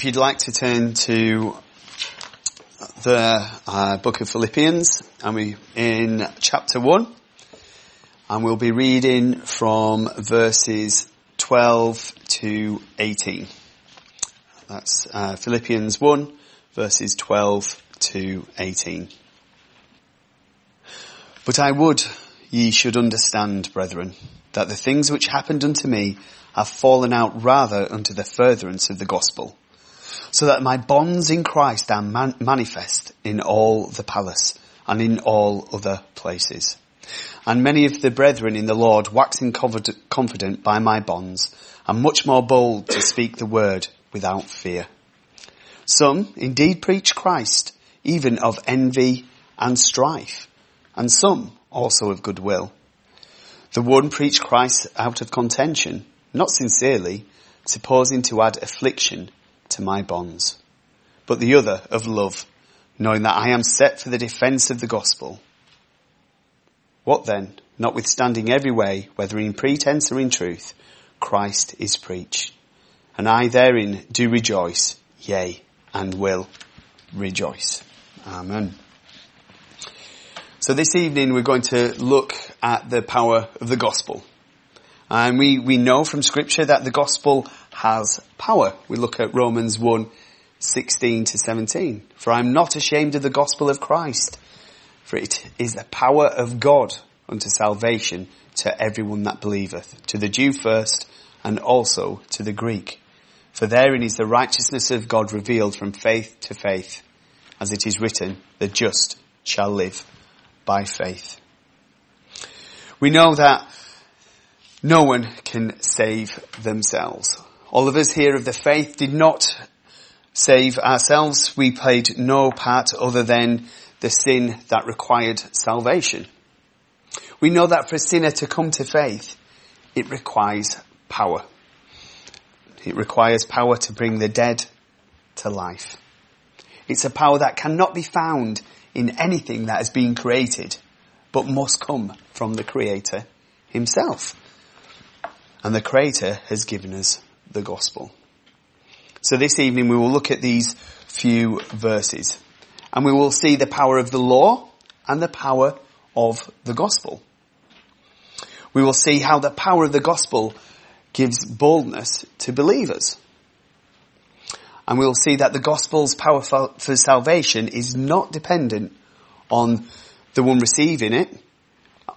if you'd like to turn to the uh, book of Philippians, and we in chapter one, and we'll be reading from verses 12 to 18. That's uh, Philippians 1, verses 12 to 18. But I would ye should understand, brethren, that the things which happened unto me have fallen out rather unto the furtherance of the gospel, so that my bonds in Christ are man- manifest in all the palace and in all other places. And many of the brethren in the Lord waxing confident by my bonds, and much more bold to speak the word without fear. Some indeed preach Christ, even of envy and strife, and some also of goodwill. The one preached Christ out of contention, not sincerely, supposing to add affliction to my bonds, but the other of love, knowing that I am set for the defense of the gospel. What then, notwithstanding every way, whether in pretense or in truth, Christ is preached. And I therein do rejoice, yea, and will rejoice. Amen. So this evening we're going to look at the power of the gospel. And we, we know from scripture that the gospel has power. We look at Romans 1, 16 to 17. For I am not ashamed of the gospel of Christ, for it is the power of God unto salvation to everyone that believeth, to the Jew first, and also to the Greek. For therein is the righteousness of God revealed from faith to faith, as it is written, the just shall live by faith. We know that no one can save themselves. All of us here of the faith did not save ourselves. We played no part other than the sin that required salvation. We know that for a sinner to come to faith, it requires power. It requires power to bring the dead to life. It's a power that cannot be found in anything that has been created, but must come from the Creator Himself. And the Creator has given us the gospel. So this evening we will look at these few verses and we will see the power of the law and the power of the gospel. We will see how the power of the gospel gives boldness to believers. And we'll see that the gospel's power for salvation is not dependent on the one receiving it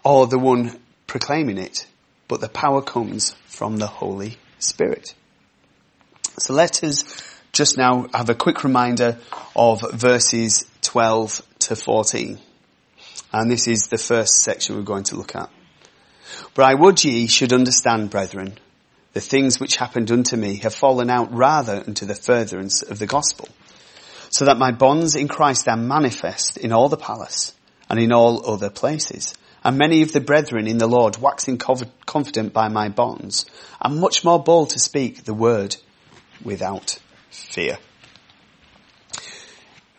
or the one proclaiming it, but the power comes from the Holy Spirit. So let us just now have a quick reminder of verses 12 to 14. And this is the first section we're going to look at. But I would ye should understand, brethren, the things which happened unto me have fallen out rather unto the furtherance of the gospel, so that my bonds in Christ are manifest in all the palace and in all other places. And many of the brethren in the Lord waxing confident by my bonds, are much more bold to speak the word without fear.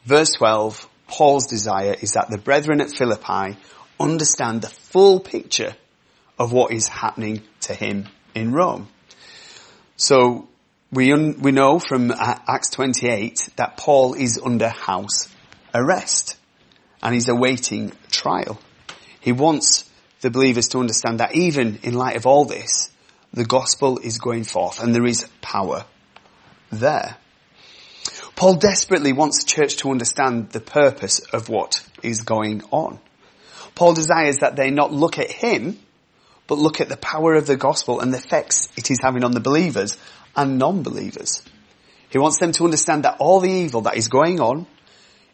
Verse 12, Paul's desire is that the brethren at Philippi understand the full picture of what is happening to him in Rome. So we, un- we know from Acts 28 that Paul is under house arrest and he's awaiting trial. He wants the believers to understand that even in light of all this, the gospel is going forth and there is power there. Paul desperately wants the church to understand the purpose of what is going on. Paul desires that they not look at him, but look at the power of the gospel and the effects it is having on the believers and non-believers. He wants them to understand that all the evil that is going on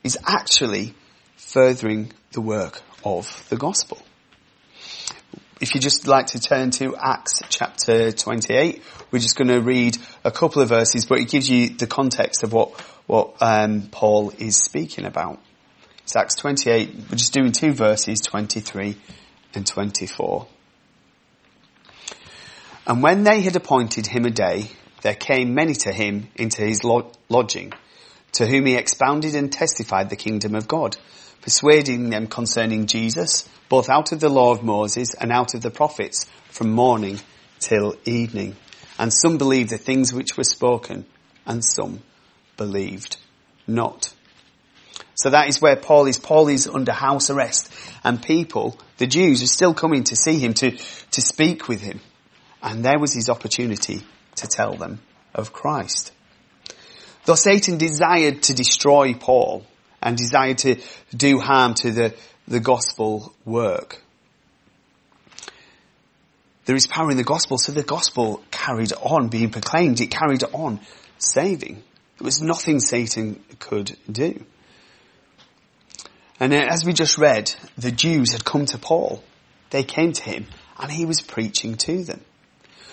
is actually furthering the work of the gospel. If you just like to turn to Acts chapter 28, we're just going to read a couple of verses, but it gives you the context of what, what um, Paul is speaking about. It's Acts 28, we're just doing two verses, 23 and 24. And when they had appointed him a day, there came many to him into his lodging, to whom he expounded and testified the kingdom of God, persuading them concerning Jesus, both out of the law of Moses and out of the prophets from morning till evening. And some believed the things which were spoken and some believed not. So that is where Paul is. Paul is under house arrest and people, the Jews, are still coming to see him, to, to speak with him. And there was his opportunity to tell them of Christ. Though Satan desired to destroy Paul and desired to do harm to the, the gospel work, there is power in the gospel, so the gospel carried on being proclaimed. It carried on saving. There was nothing Satan could do. And uh, as we just read, the Jews had come to Paul. They came to him and he was preaching to them.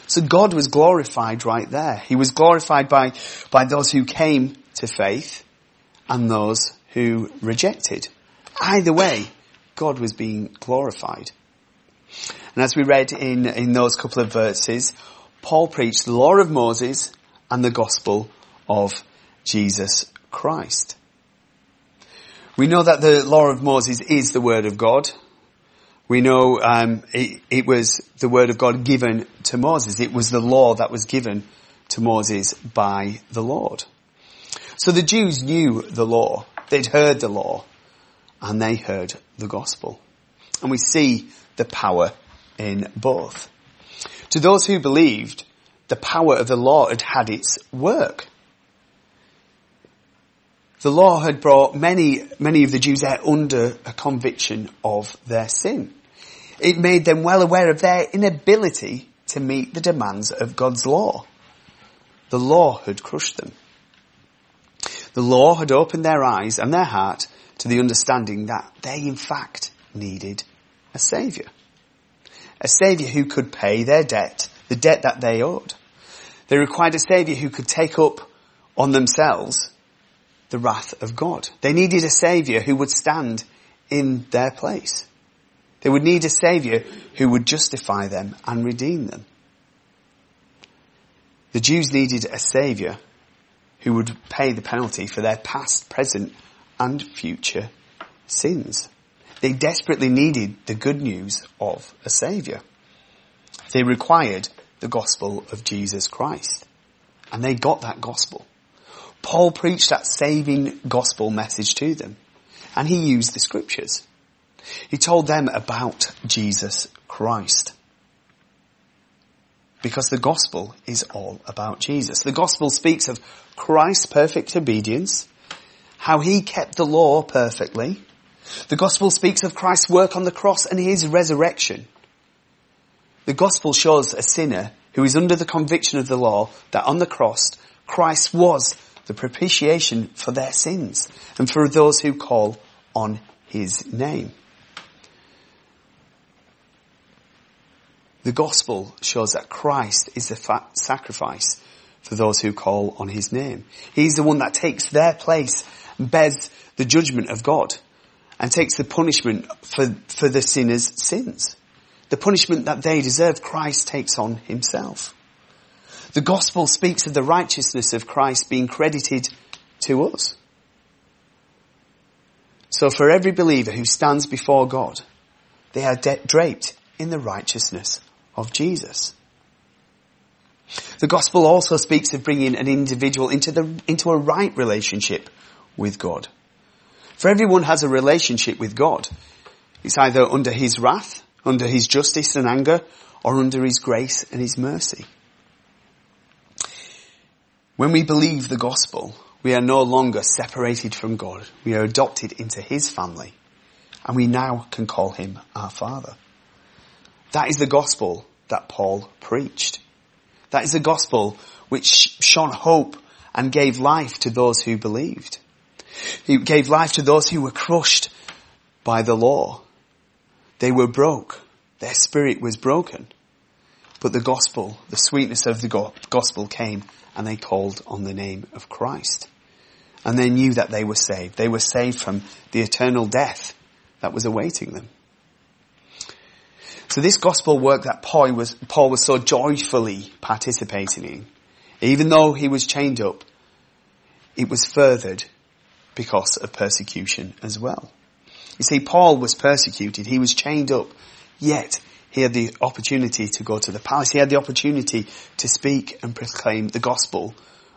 So God was glorified right there. He was glorified by, by those who came to faith and those who rejected. Either way, God was being glorified. And as we read in, in those couple of verses, Paul preached the law of Moses and the gospel of Jesus Christ. We know that the law of Moses is the word of God. We know um, it, it, was the word of God given to Moses. It was the law that was given to Moses by the Lord. So the Jews knew the law. They'd heard the law and they heard the gospel. And we see the power in both. To those who believed, the power of the law had had its work. The law had brought many, many of the Jews there under a conviction of their sin. It made them well aware of their inability to meet the demands of God's law. The law had crushed them. The law had opened their eyes and their heart to the understanding that they in fact needed a saviour. A saviour who could pay their debt, the debt that they owed. They required a saviour who could take up on themselves the wrath of God. They needed a saviour who would stand in their place. They would need a saviour who would justify them and redeem them. The Jews needed a saviour who would pay the penalty for their past, present and future sins. They desperately needed the good news of a saviour. They required the gospel of Jesus Christ. And they got that gospel. Paul preached that saving gospel message to them. And he used the scriptures. He told them about Jesus Christ. Because the gospel is all about Jesus. The gospel speaks of Christ's perfect obedience, how he kept the law perfectly. The gospel speaks of Christ's work on the cross and his resurrection. The gospel shows a sinner who is under the conviction of the law that on the cross Christ was the propitiation for their sins and for those who call on his name. The gospel shows that Christ is the sacrifice for those who call on his name. He's the one that takes their place and bears the judgment of God and takes the punishment for, for the sinner's sins. The punishment that they deserve, Christ takes on himself. The gospel speaks of the righteousness of Christ being credited to us. So for every believer who stands before God, they are de- draped in the righteousness of Jesus. The gospel also speaks of bringing an individual into the, into a right relationship with God. For everyone has a relationship with God. It's either under his wrath, under his justice and anger, or under his grace and his mercy. When we believe the gospel, we are no longer separated from God. We are adopted into His family. And we now can call Him our Father. That is the gospel that Paul preached. That is the gospel which shone hope and gave life to those who believed. He gave life to those who were crushed by the law. They were broke. Their spirit was broken. But the gospel, the sweetness of the gospel came and they called on the name of Christ. And they knew that they were saved. They were saved from the eternal death that was awaiting them. So this gospel work that Paul was, Paul was so joyfully participating in, even though he was chained up, it was furthered because of persecution as well. You see, Paul was persecuted, he was chained up, yet he had the opportunity to go to the palace. He had the opportunity to speak and proclaim the gospel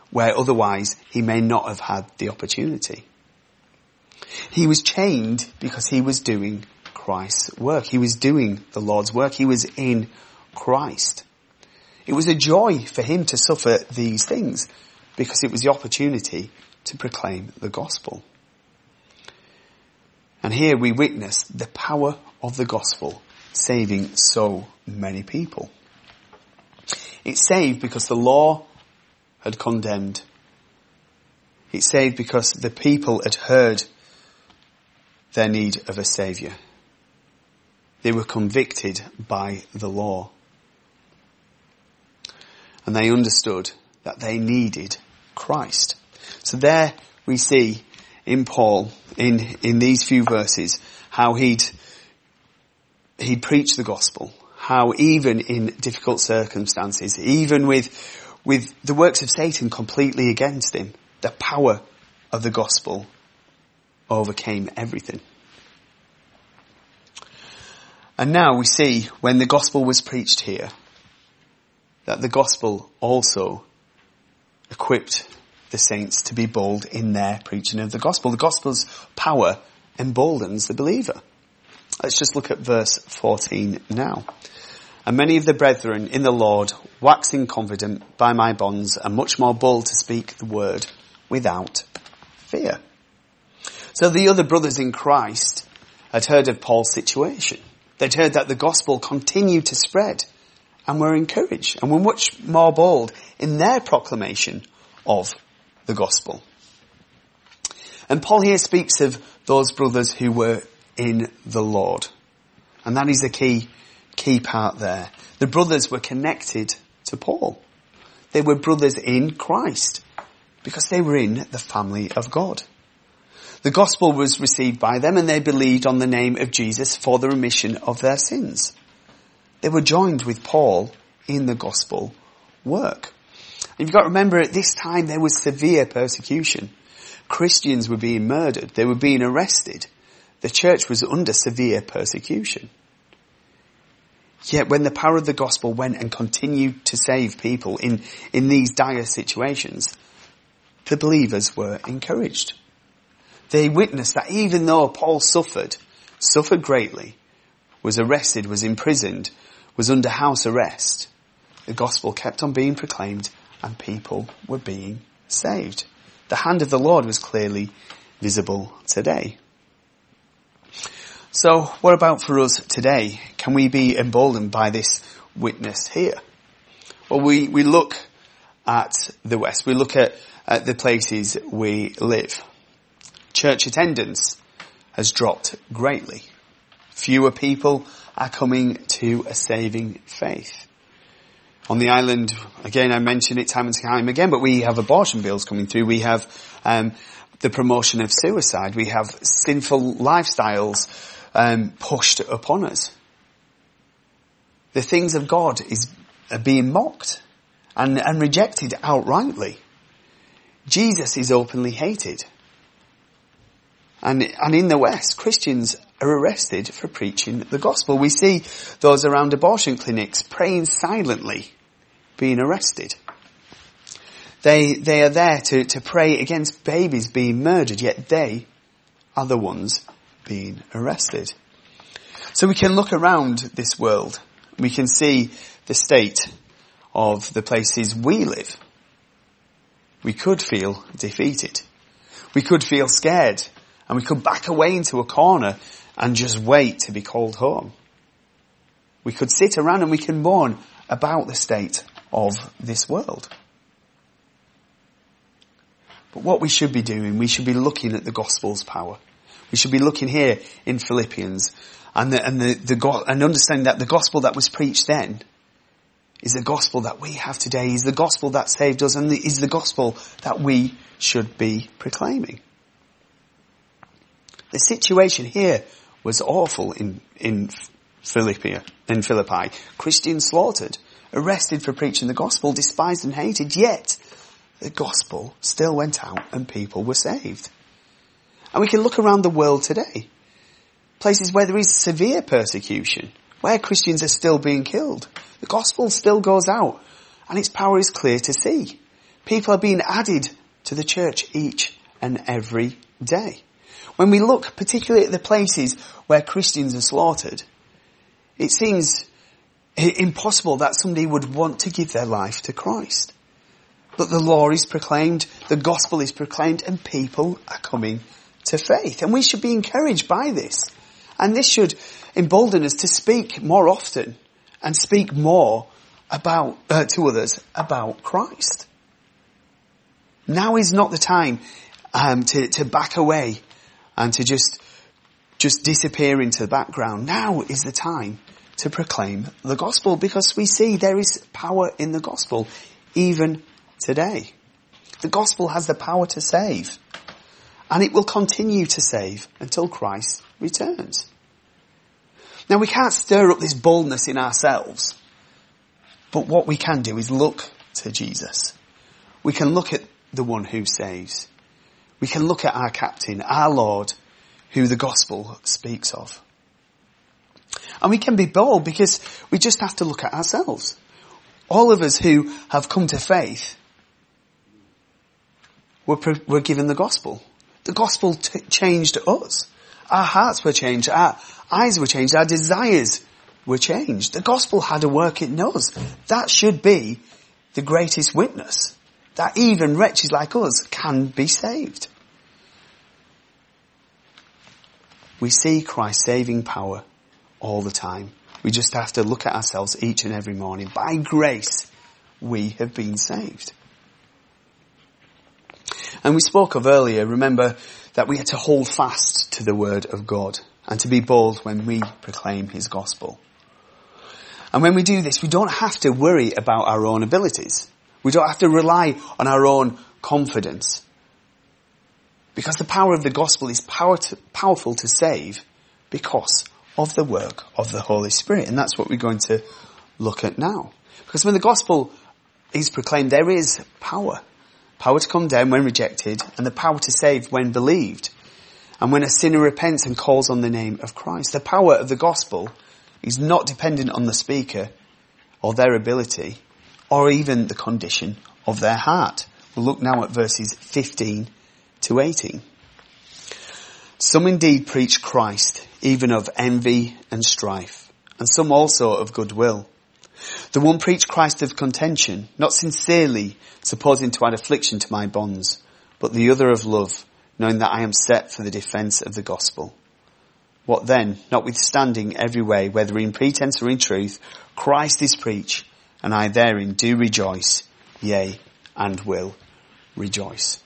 where otherwise he may not have had the opportunity. He was chained because he was doing Christ's work. He was doing the Lord's work. He was in Christ. It was a joy for him to suffer these things because it was the opportunity to proclaim the gospel. And here we witness the power of the gospel saving so many people. It saved because the law had condemned. It saved because the people had heard their need of a saviour. They were convicted by the law. And they understood that they needed Christ. So there we see in Paul, in, in these few verses, how he'd, he'd the gospel, how even in difficult circumstances, even with, with the works of Satan completely against him, the power of the gospel overcame everything. And now we see when the gospel was preached here, that the gospel also equipped the saints to be bold in their preaching of the gospel. The gospel's power emboldens the believer. Let's just look at verse 14 now. And many of the brethren in the Lord, waxing confident by my bonds, are much more bold to speak the word without fear. So the other brothers in Christ had heard of Paul's situation. They'd heard that the gospel continued to spread and were encouraged and were much more bold in their proclamation of the gospel. And Paul here speaks of those brothers who were in the Lord. And that is a key, key part there. The brothers were connected to Paul. They were brothers in Christ because they were in the family of God. The gospel was received by them and they believed on the name of Jesus for the remission of their sins. They were joined with Paul in the gospel work. And You've got to remember at this time there was severe persecution. Christians were being murdered. They were being arrested. The church was under severe persecution. Yet when the power of the gospel went and continued to save people in, in these dire situations, the believers were encouraged. They witnessed that even though Paul suffered, suffered greatly, was arrested, was imprisoned, was under house arrest, the gospel kept on being proclaimed and people were being saved. The hand of the Lord was clearly visible today. So what about for us today? Can we be emboldened by this witness here? Well, we, we look at the West. We look at, at the places we live. Church attendance has dropped greatly. Fewer people are coming to a saving faith on the island, again, I mention it time and time again, but we have abortion bills coming through. We have um, the promotion of suicide. We have sinful lifestyles um, pushed upon us. The things of God is are being mocked and, and rejected outrightly. Jesus is openly hated. And, and in the West, Christians are arrested for preaching the gospel. We see those around abortion clinics praying silently, being arrested. They, they are there to, to pray against babies being murdered, yet they are the ones being arrested. So we can look around this world. We can see the state of the places we live. We could feel defeated. We could feel scared and we could back away into a corner and just wait to be called home. We could sit around and we can mourn about the state of this world. But what we should be doing, we should be looking at the gospel's power. We should be looking here in Philippians and the, and the, the, and understanding that the gospel that was preached then is the gospel that we have today, is the gospel that saved us and the, is the gospel that we should be proclaiming. The situation here was awful in, in Philippi, in Philippi. Christians slaughtered, arrested for preaching the gospel, despised and hated, yet the gospel still went out and people were saved. And we can look around the world today. Places where there is severe persecution, where Christians are still being killed. The gospel still goes out and its power is clear to see. People are being added to the church each and every day. When we look particularly at the places where Christians are slaughtered, it seems impossible that somebody would want to give their life to Christ. But the law is proclaimed, the gospel is proclaimed, and people are coming to faith. And we should be encouraged by this. And this should embolden us to speak more often and speak more about, uh, to others about Christ. Now is not the time um, to, to back away and to just just disappear into the background. Now is the time to proclaim the gospel because we see there is power in the gospel even today. The gospel has the power to save and it will continue to save until Christ returns. Now we can't stir up this boldness in ourselves, but what we can do is look to Jesus. We can look at the one who saves. We can look at our captain, our Lord, who the gospel speaks of. And we can be bold because we just have to look at ourselves. All of us who have come to faith were, were given the gospel. The gospel t- changed us. Our hearts were changed. Our eyes were changed. Our desires were changed. The gospel had a work in us. That should be the greatest witness that even wretches like us can be saved. We see Christ's saving power all the time. We just have to look at ourselves each and every morning. By grace, we have been saved. And we spoke of earlier, remember that we had to hold fast to the word of God and to be bold when we proclaim his gospel. And when we do this, we don't have to worry about our own abilities. We don't have to rely on our own confidence. Because the power of the gospel is power to, powerful to save because of the work of the Holy Spirit. And that's what we're going to look at now. Because when the gospel is proclaimed, there is power. Power to come down when rejected and the power to save when believed. And when a sinner repents and calls on the name of Christ. The power of the gospel is not dependent on the speaker or their ability or even the condition of their heart. We'll look now at verses 15 to 18. Some indeed preach Christ, even of envy and strife, and some also of goodwill. The one preached Christ of contention, not sincerely, supposing to add affliction to my bonds, but the other of love, knowing that I am set for the defence of the gospel. What then, notwithstanding every way, whether in pretense or in truth, Christ is preached, and I therein do rejoice, yea, and will rejoice.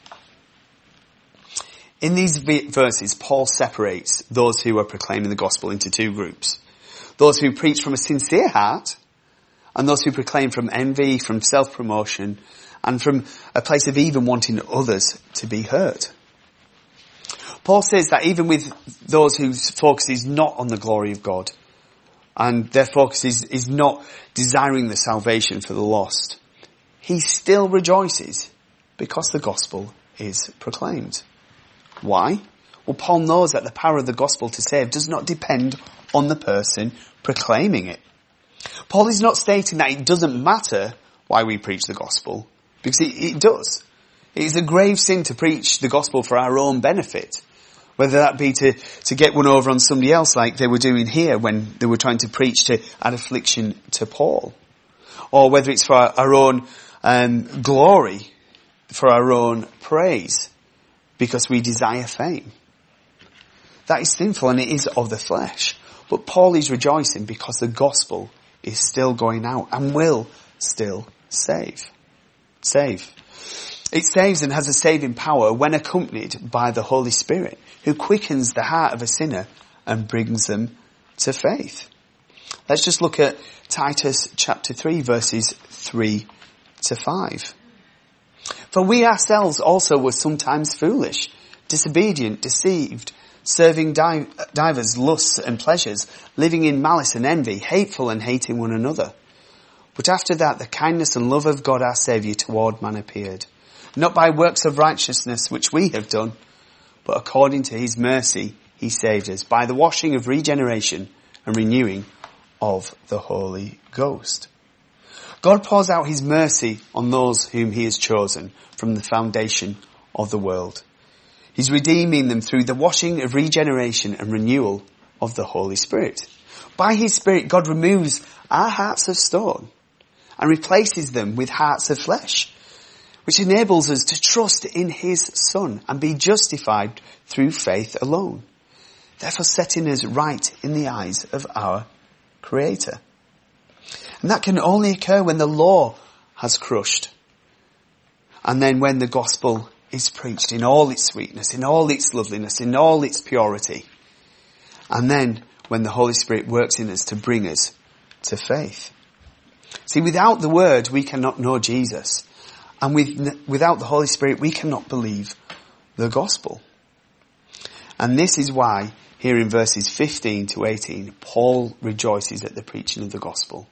In these verses, Paul separates those who are proclaiming the gospel into two groups. Those who preach from a sincere heart, and those who proclaim from envy, from self-promotion, and from a place of even wanting others to be hurt. Paul says that even with those whose focus is not on the glory of God, and their focus is, is not desiring the salvation for the lost, he still rejoices because the gospel is proclaimed. Why? Well, Paul knows that the power of the gospel to save does not depend on the person proclaiming it. Paul is not stating that it doesn't matter why we preach the gospel, because it, it does. It is a grave sin to preach the gospel for our own benefit. Whether that be to, to get one over on somebody else like they were doing here when they were trying to preach to add affliction to Paul. Or whether it's for our, our own um, glory, for our own praise because we desire fame. That is sinful and it is of the flesh. But Paul is rejoicing because the gospel is still going out and will still save. Save. It saves and has a saving power when accompanied by the Holy Spirit who quickens the heart of a sinner and brings them to faith. Let's just look at Titus chapter 3 verses 3 to 5. For we ourselves also were sometimes foolish, disobedient, deceived, serving divers lusts and pleasures, living in malice and envy, hateful and hating one another. But after that the kindness and love of God our Saviour toward man appeared, not by works of righteousness which we have done, but according to his mercy he saved us, by the washing of regeneration and renewing of the Holy Ghost God pours out his mercy on those whom he has chosen from the foundation of the world. He's redeeming them through the washing of regeneration and renewal of the Holy Spirit. By his Spirit, God removes our hearts of stone and replaces them with hearts of flesh, which enables us to trust in his Son and be justified through faith alone, therefore setting us right in the eyes of our Creator. And that can only occur when the law has crushed. And then when the gospel is preached in all its sweetness, in all its loveliness, in all its purity. And then when the Holy Spirit works in us to bring us to faith. See, without the Word, we cannot know Jesus. And with, without the Holy Spirit, we cannot believe the gospel. And this is why, here in verses 15 to 18, Paul rejoices at the preaching of the gospel.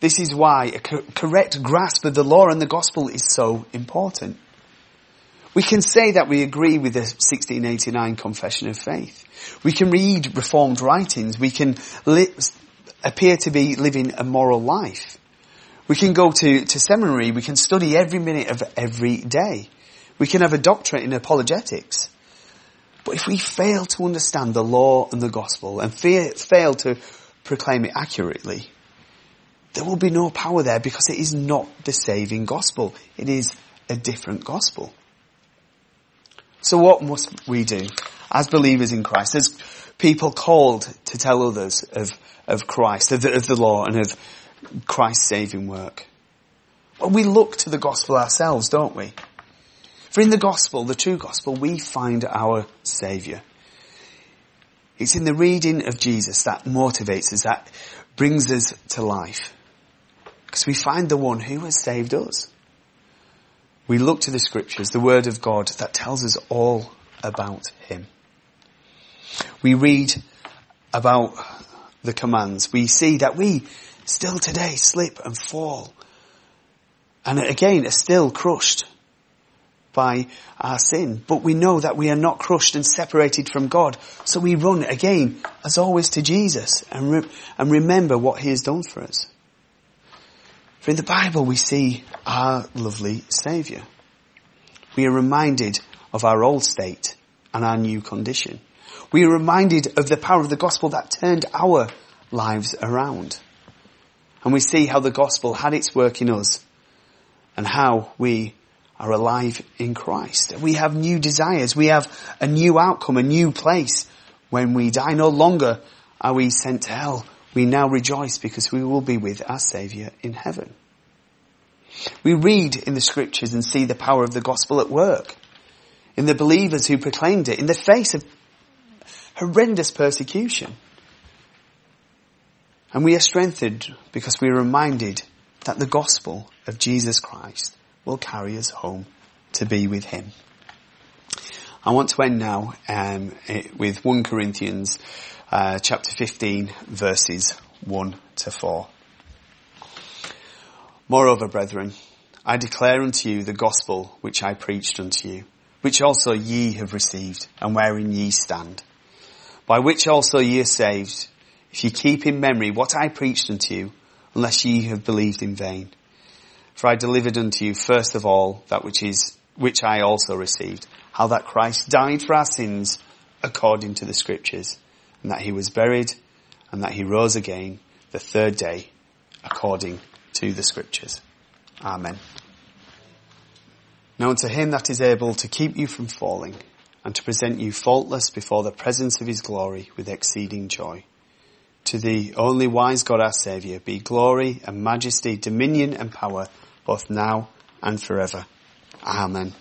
This is why a co- correct grasp of the law and the gospel is so important. We can say that we agree with the 1689 Confession of Faith. We can read Reformed writings. We can li- appear to be living a moral life. We can go to, to seminary. We can study every minute of every day. We can have a doctorate in apologetics. But if we fail to understand the law and the gospel and fe- fail to proclaim it accurately, there will be no power there because it is not the saving gospel. It is a different gospel. So what must we do as believers in Christ, as people called to tell others of, of Christ, of the, of the law and of Christ's saving work? Well, we look to the gospel ourselves, don't we? For in the gospel, the true gospel, we find our saviour. It's in the reading of Jesus that motivates us, that brings us to life. Because we find the one who has saved us. We look to the scriptures, the word of God that tells us all about him. We read about the commands. We see that we still today slip and fall. And again are still crushed by our sin. But we know that we are not crushed and separated from God. So we run again, as always, to Jesus and, re- and remember what he has done for us. For in the Bible we see our lovely Saviour. We are reminded of our old state and our new condition. We are reminded of the power of the gospel that turned our lives around. And we see how the gospel had its work in us and how we are alive in Christ. We have new desires. We have a new outcome, a new place when we die. No longer are we sent to hell we now rejoice because we will be with our Saviour in heaven. We read in the scriptures and see the power of the gospel at work in the believers who proclaimed it in the face of horrendous persecution. And we are strengthened because we are reminded that the gospel of Jesus Christ will carry us home to be with Him. I want to end now um, with 1 Corinthians uh, chapter 15 verses 1 to 4. Moreover, brethren, I declare unto you the gospel which I preached unto you, which also ye have received, and wherein ye stand, by which also ye are saved, if ye keep in memory what I preached unto you, unless ye have believed in vain. For I delivered unto you first of all that which is, which I also received, how that Christ died for our sins according to the scriptures, and that he was buried, and that he rose again the third day according to the scriptures. Amen. Now unto him that is able to keep you from falling, and to present you faultless before the presence of his glory with exceeding joy. To the only wise God our Saviour be glory and majesty, dominion and power, both now and forever. Amen.